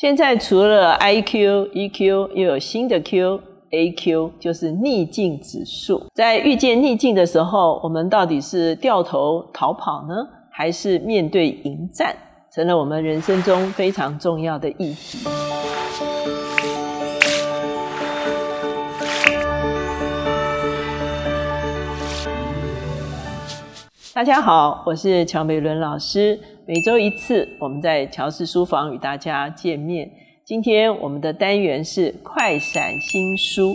现在除了 I Q、E Q，又有新的 Q A Q，就是逆境指数。在遇见逆境的时候，我们到底是掉头逃跑呢，还是面对迎战，成了我们人生中非常重要的议题。大家好，我是乔美伦老师。每周一次，我们在乔氏书房与大家见面。今天我们的单元是快闪新书。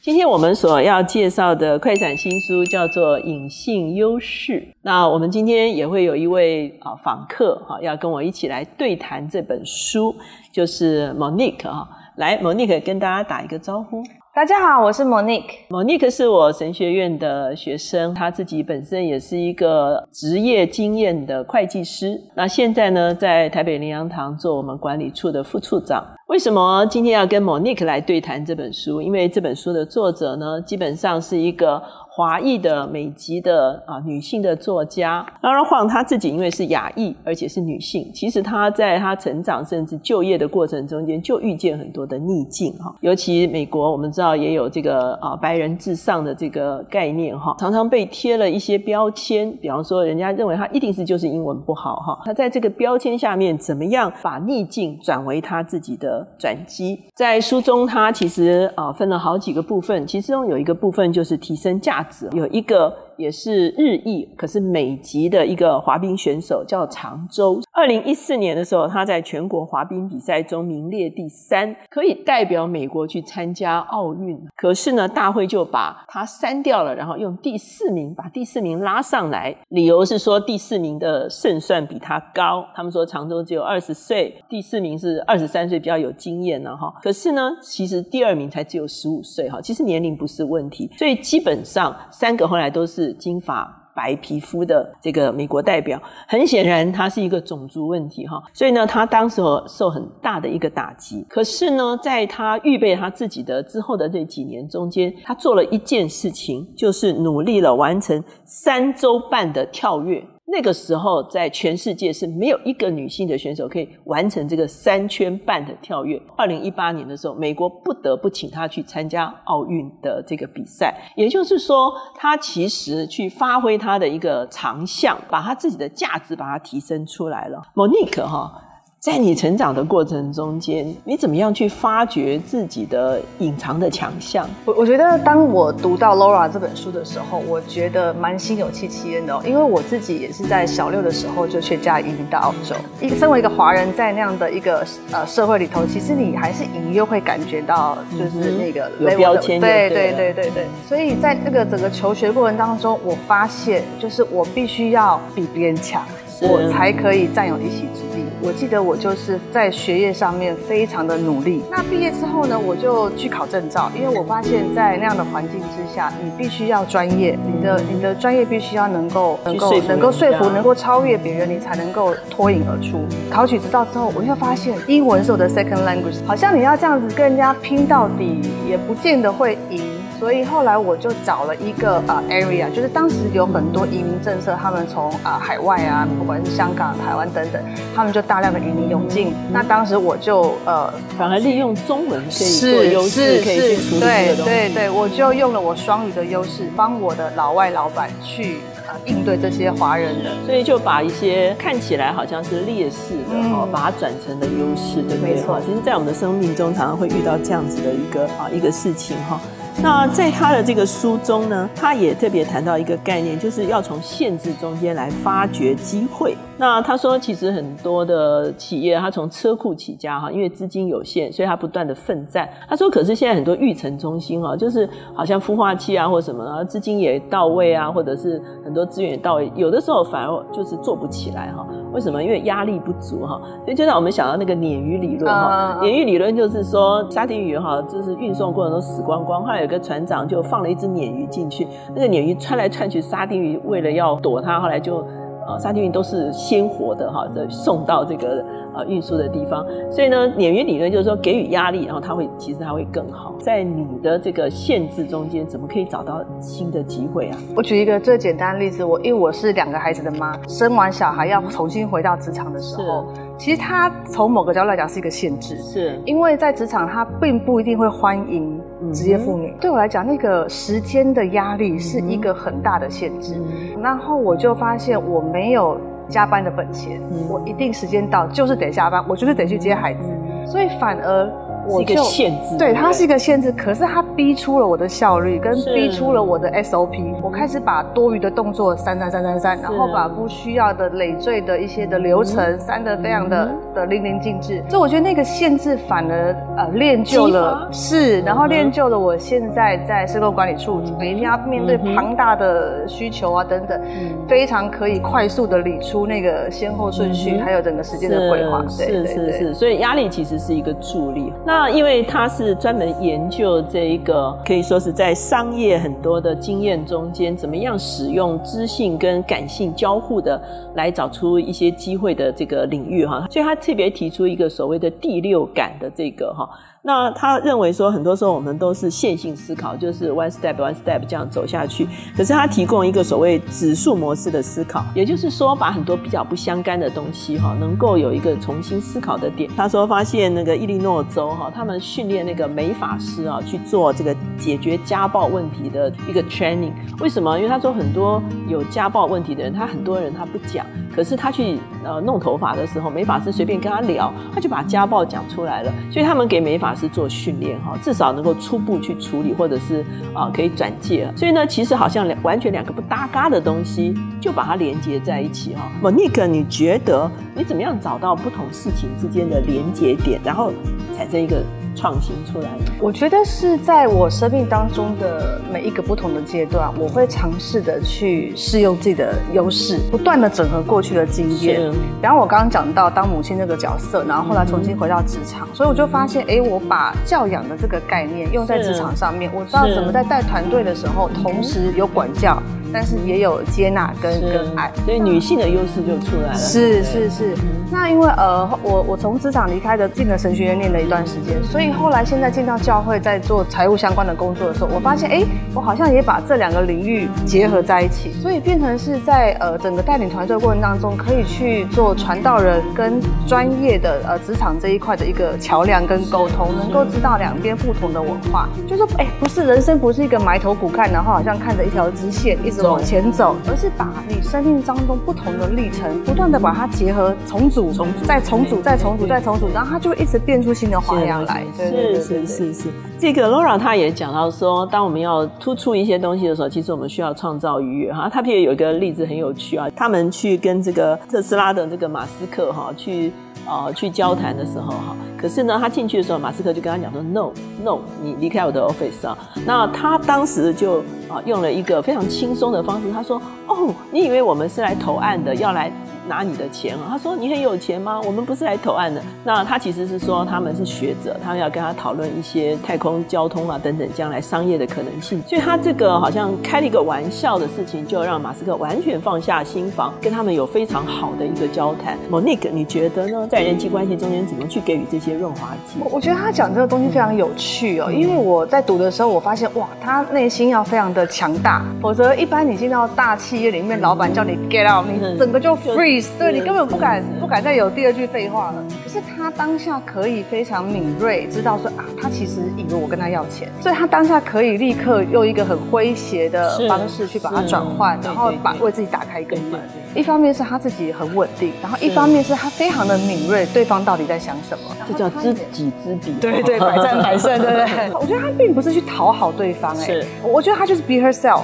今天我们所要介绍的快闪新书叫做《隐性优势》。那我们今天也会有一位啊访客哈，要跟我一起来对谈这本书，就是 Monique 哈。来，Monique 跟大家打一个招呼。大家好，我是 Monique。Monique 是我神学院的学生，他自己本身也是一个职业经验的会计师。那现在呢，在台北林洋堂做我们管理处的副处长。为什么今天要跟 Monique 来对谈这本书？因为这本书的作者呢，基本上是一个。华裔的美籍的啊女性的作家，当然晃她自己因为是亚裔，而且是女性，其实她在她成长甚至就业的过程中间就遇见很多的逆境哈。尤其美国我们知道也有这个啊白人至上的这个概念哈，常常被贴了一些标签，比方说人家认为她一定是就是英文不好哈。她在这个标签下面怎么样把逆境转为她自己的转机？在书中她其实啊分了好几个部分，其中有一个部分就是提升价。有一个。也是日裔，可是美籍的一个滑冰选手叫常州。二零一四年的时候，他在全国滑冰比赛中名列第三，可以代表美国去参加奥运。可是呢，大会就把他删掉了，然后用第四名把第四名拉上来，理由是说第四名的胜算比他高。他们说常州只有二十岁，第四名是二十三岁，比较有经验了哈。可是呢，其实第二名才只有十五岁哈，其实年龄不是问题。所以基本上三个后来都是。金发白皮肤的这个美国代表，很显然他是一个种族问题哈，所以呢，他当时受很大的一个打击。可是呢，在他预备他自己的之后的这几年中间，他做了一件事情，就是努力了完成三周半的跳跃。那个时候，在全世界是没有一个女性的选手可以完成这个三圈半的跳跃。二零一八年的时候，美国不得不请她去参加奥运的这个比赛。也就是说，她其实去发挥她的一个长项，把她自己的价值把它提升出来了。Monique 哈。在你成长的过程中间，你怎么样去发掘自己的隐藏的强项？我我觉得，当我读到 Laura 这本书的时候，我觉得蛮心有戚戚焉的，因为我自己也是在小六的时候就全家移民到澳洲。一个身为一个华人，在那样的一个呃社会里头，其实你还是隐约会感觉到，就是那个有标签，对对对对对。所以在这个整个求学过程当中，我发现，就是我必须要比别人强。我才可以占有一席之地。我记得我就是在学业上面非常的努力。那毕业之后呢，我就去考证照，因为我发现，在那样的环境之下，你必须要专业，你的你的专业必须要能够能够能够说服，能够超越别人，你才能够脱颖而出。考取执照之后，我就发现英文是我的 second language，好像你要这样子跟人家拼到底，也不见得会赢。所以后来我就找了一个呃 area，就是当时有很多移民政策，他们从啊海外啊，不管是香港、台湾等等，他们就大量的移民涌进。那当时我就呃，反而利用中文可以做优势，可以去处理对对对，我就用了我双语的优势，帮我的老外老板去呃应对这些华人的，所以就把一些看起来好像是劣势的哈，把它转成了优势，对不对？没错。其实，在我们的生命中，常常会遇到这样子的一个啊一个事情哈。那在他的这个书中呢，他也特别谈到一个概念，就是要从限制中间来发掘机会。那他说，其实很多的企业，他从车库起家哈，因为资金有限，所以他不断的奋战。他说，可是现在很多育成中心哈，就是好像孵化器啊或什么啊，资金也到位啊，或者是很多资源也到位，有的时候反而就是做不起来哈。为什么？因为压力不足哈。所以就让我们想到那个鲶鱼理论哈。鲶鱼理论就是说，沙丁鱼哈，就是运送过程中死光光，后来有个船长就放了一只鲶鱼进去，那个鲶鱼窜来窜去，沙丁鱼为了要躲它，后来就。啊，沙丁鱼都是鲜活的哈，送到这个呃运输的地方。所以呢，鲶鱼理论就是说给予压力，然后它会其实它会更好。在你的这个限制中间，怎么可以找到新的机会啊？我举一个最简单的例子，我因为我是两个孩子的妈，生完小孩要重新回到职场的时候。其实它从某个角度来讲是一个限制，是因为在职场它并不一定会欢迎职业妇女。对我来讲，那个时间的压力是一个很大的限制。然后我就发现我没有加班的本钱，我一定时间到就是得下班，我就是得去接孩子，所以反而。是一个限制，对，它是一个限制。可是它逼出了我的效率，跟逼出了我的 SOP。我开始把多余的动作删删删删删，然后把不需要的累赘的一些的流程删得非常的的淋漓尽致。所以我觉得那个限制反而呃练就了，是，然后练就了我现在在施工管理处每天要面对庞大的需求啊等等，非常可以快速的理出那个先后顺序，还有整个时间的规划。是是是，所以压力其实是一个助力。那那因为他是专门研究这一个，可以说是在商业很多的经验中间，怎么样使用知性跟感性交互的，来找出一些机会的这个领域哈，所以他特别提出一个所谓的第六感的这个哈。那他认为说，很多时候我们都是线性思考，就是 one step one step 这样走下去。可是他提供一个所谓指数模式的思考，也就是说，把很多比较不相干的东西哈，能够有一个重新思考的点。他说，发现那个伊利诺州哈，他们训练那个美法师啊去做这个解决家暴问题的一个 training。为什么？因为他说很多有家暴问题的人，他很多人他不讲，可是他去呃弄头发的时候，美发师随便跟他聊，他就把家暴讲出来了。所以他们给美发师做训练哈，至少能够初步去处理，或者是啊可以转介。所以呢，其实好像两完全两个不搭嘎的东西，就把它连接在一起哈。Monique，你觉得你怎么样找到不同事情之间的连接点，然后产生一个？创新出来，我觉得是在我生命当中的每一个不同的阶段，我会尝试的去试用自己的优势，不断的整合过去的经验。然后我刚刚讲到当母亲这个角色，然后后来重新回到职场，所以我就发现，哎，我把教养的这个概念用在职场上面，我知道怎么在带团队的时候，同时有管教。但是也有接纳跟跟爱，所以女性的优势就出来了。是是是，那因为呃，我我从职场离开的，进了神学院念了一段时间，所以后来现在进到教会，在做财务相关的工作的时候，我发现哎，我好像也把这两个领域结合在一起，所以变成是在呃整个带领团队过程当中，可以去做传道人跟专业的呃职场这一块的一个桥梁跟沟通，能够知道两边不同的文化，就说哎，不是人生不是一个埋头苦干，然后好像看着一条直线一直。往前走，而是把你生命当中不同的历程，不断的把它结合重组，重组，再重组，再重组，再重组，然后它就会一直变出新的花样来。是是是是，这个 Laura 她也讲到说，当我们要突出一些东西的时候，其实我们需要创造愉悦哈。他特别有一个例子很有趣啊，他们去跟这个特斯拉的这个马斯克哈去。呃，去交谈的时候哈，可是呢，他进去的时候，马斯克就跟他讲说，no no，你离开我的 office 啊。那他当时就啊，用了一个非常轻松的方式，他说，哦，你以为我们是来投案的，要来。拿你的钱啊？他说你很有钱吗？我们不是来投案的。那他其实是说他们是学者，他们要跟他讨论一些太空交通啊等等将来商业的可能性。所以他这个好像开了一个玩笑的事情，就让马斯克完全放下心防，跟他们有非常好的一个交谈。Monique，你觉得呢？在人际关系中间怎么去给予这些润滑剂？我觉得他讲这个东西非常有趣哦，因为我在读的时候，我发现哇，他内心要非常的强大，否则一般你进到大企业里面，老板叫你 get out，你整个就 free。对你根本不敢不敢再有第二句废话了。可是他当下可以非常敏锐，知道说啊，他其实以为我跟他要钱，所以他当下可以立刻用一个很诙谐的方式去把它转换，然后把为自己打开一个门。一方面是他自己很稳定，然后一方面是他非常的敏锐，对方到底在想什么，这叫知己知彼。对对，百战百胜，对不对？我觉得他并不是去讨好对方，哎，我觉得他就是 be herself。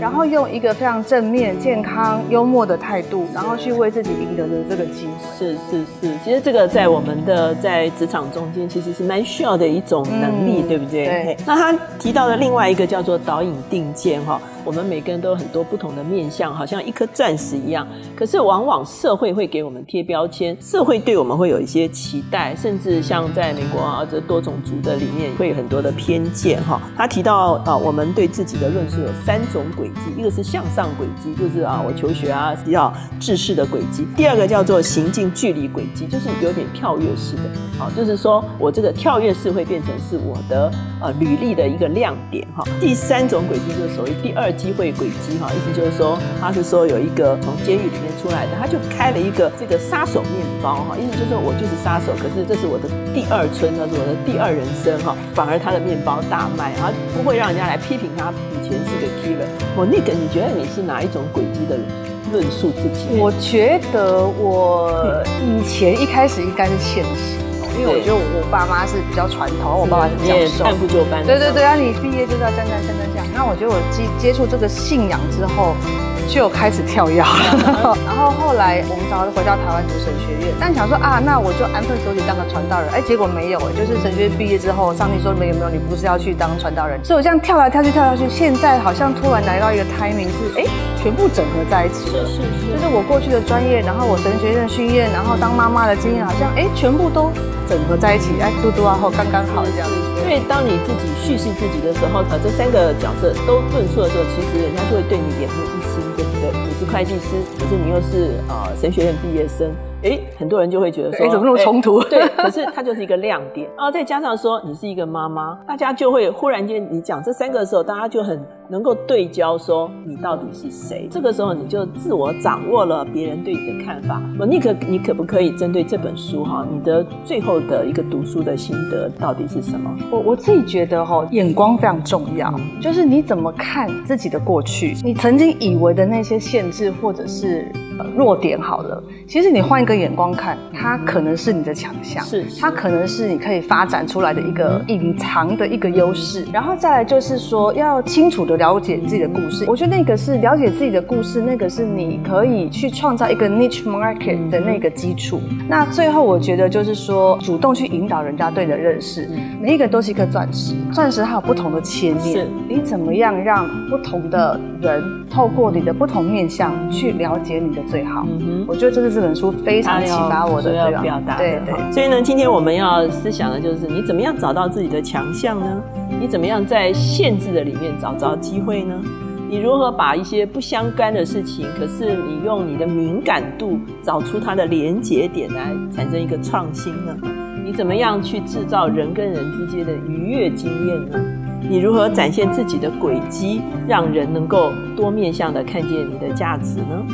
然后用一个非常正面、健康、幽默的态度，然后去为自己赢得的这个机会。是是是，其实这个在我们的在职场中间，其实是蛮需要的一种能力，对不对？对。那他提到的另外一个叫做导引定见哈。我们每个人都有很多不同的面相，好像一颗钻石一样。可是往往社会会给我们贴标签，社会对我们会有一些期待，甚至像在美国啊这多种族的里面，会有很多的偏见哈。他提到啊，我们对自己的论述有三种轨迹，一个是向上轨迹，就是啊我求学啊比较制式的轨迹；第二个叫做行进距离轨迹，就是有点跳跃式的；好，就是说我这个跳跃式会变成是我的呃履历的一个亮点哈。第三种轨迹就是所谓第二机会轨迹哈，意思就是说他是说有一个从监狱里面出来的，他就开了一个这个杀手面包哈，意思就是说我就是杀手，可是这是我的第二春，那是我的第二人生哈，反而他的面包大卖啊，不会让人家来批评他以前是个 killer。我那个你觉得你是哪一种轨迹的论述自己？我觉得我以前一开始应该是现实。因为我觉得我爸妈是比较传统，我爸爸是教授，按部就班。对对对，啊，你毕业就是要这样这样这样这样。那我觉得我接接触这个信仰之后。就开始跳跃，然后后来我们早就回到台湾读神学院，但想说啊，那我就安分守己当个传道人，哎，结果没有哎，就是神学院毕业之后，上帝说没有没有，你不是要去当传道人，所以我这样跳来跳去跳下去，现在好像突然来到一个 timing 是，哎，全部整合在一起了，是是，就是我过去的专业，然后我神学院训练，然后当妈妈的经验，好像哎，全部都整合在一起，哎，嘟嘟啊后刚刚好这样。所以当你自己叙事自己的时候，呃，这三个角色都论述的时候，其实人家就会对你眼目一新。你是会计师，可是你又是呃神学院毕业生。哎，很多人就会觉得说，哎，怎么那么冲突？对，可是它就是一个亮点。然后再加上说，你是一个妈妈，大家就会忽然间你讲这三个的时候，大家就很能够对焦，说你到底是谁。这个时候你就自我掌握了别人对你的看法。我宁可你可不可以针对这本书哈，你的最后的一个读书的心得到底是什么？我我自己觉得哈，眼光非常重要，就是你怎么看自己的过去，你曾经以为的那些限制或者是。弱点好了，其实你换一个眼光看，它可能是你的强项，是它可能是你可以发展出来的一个隐藏的一个优势。然后再来就是说，要清楚的了解自己的故事。我觉得那个是了解自己的故事，那个是你可以去创造一个 niche market 的那个基础。那最后我觉得就是说，主动去引导人家对你的认识。每一个都是一颗钻石，钻石它有不同的切面，你怎么样让不同的人透过你的不同面相去了解你的？最好，我觉得这是这本书非常启发我的要表达。对对，所以呢，今天我们要思想的就是你怎么样找到自己的强项呢？你怎么样在限制的里面找着机会呢？你如何把一些不相干的事情，可是你用你的敏感度找出它的连结点来产生一个创新呢？你怎么样去制造人跟人之间的愉悦经验呢？你如何展现自己的轨迹，让人能够多面向的看见你的价值呢？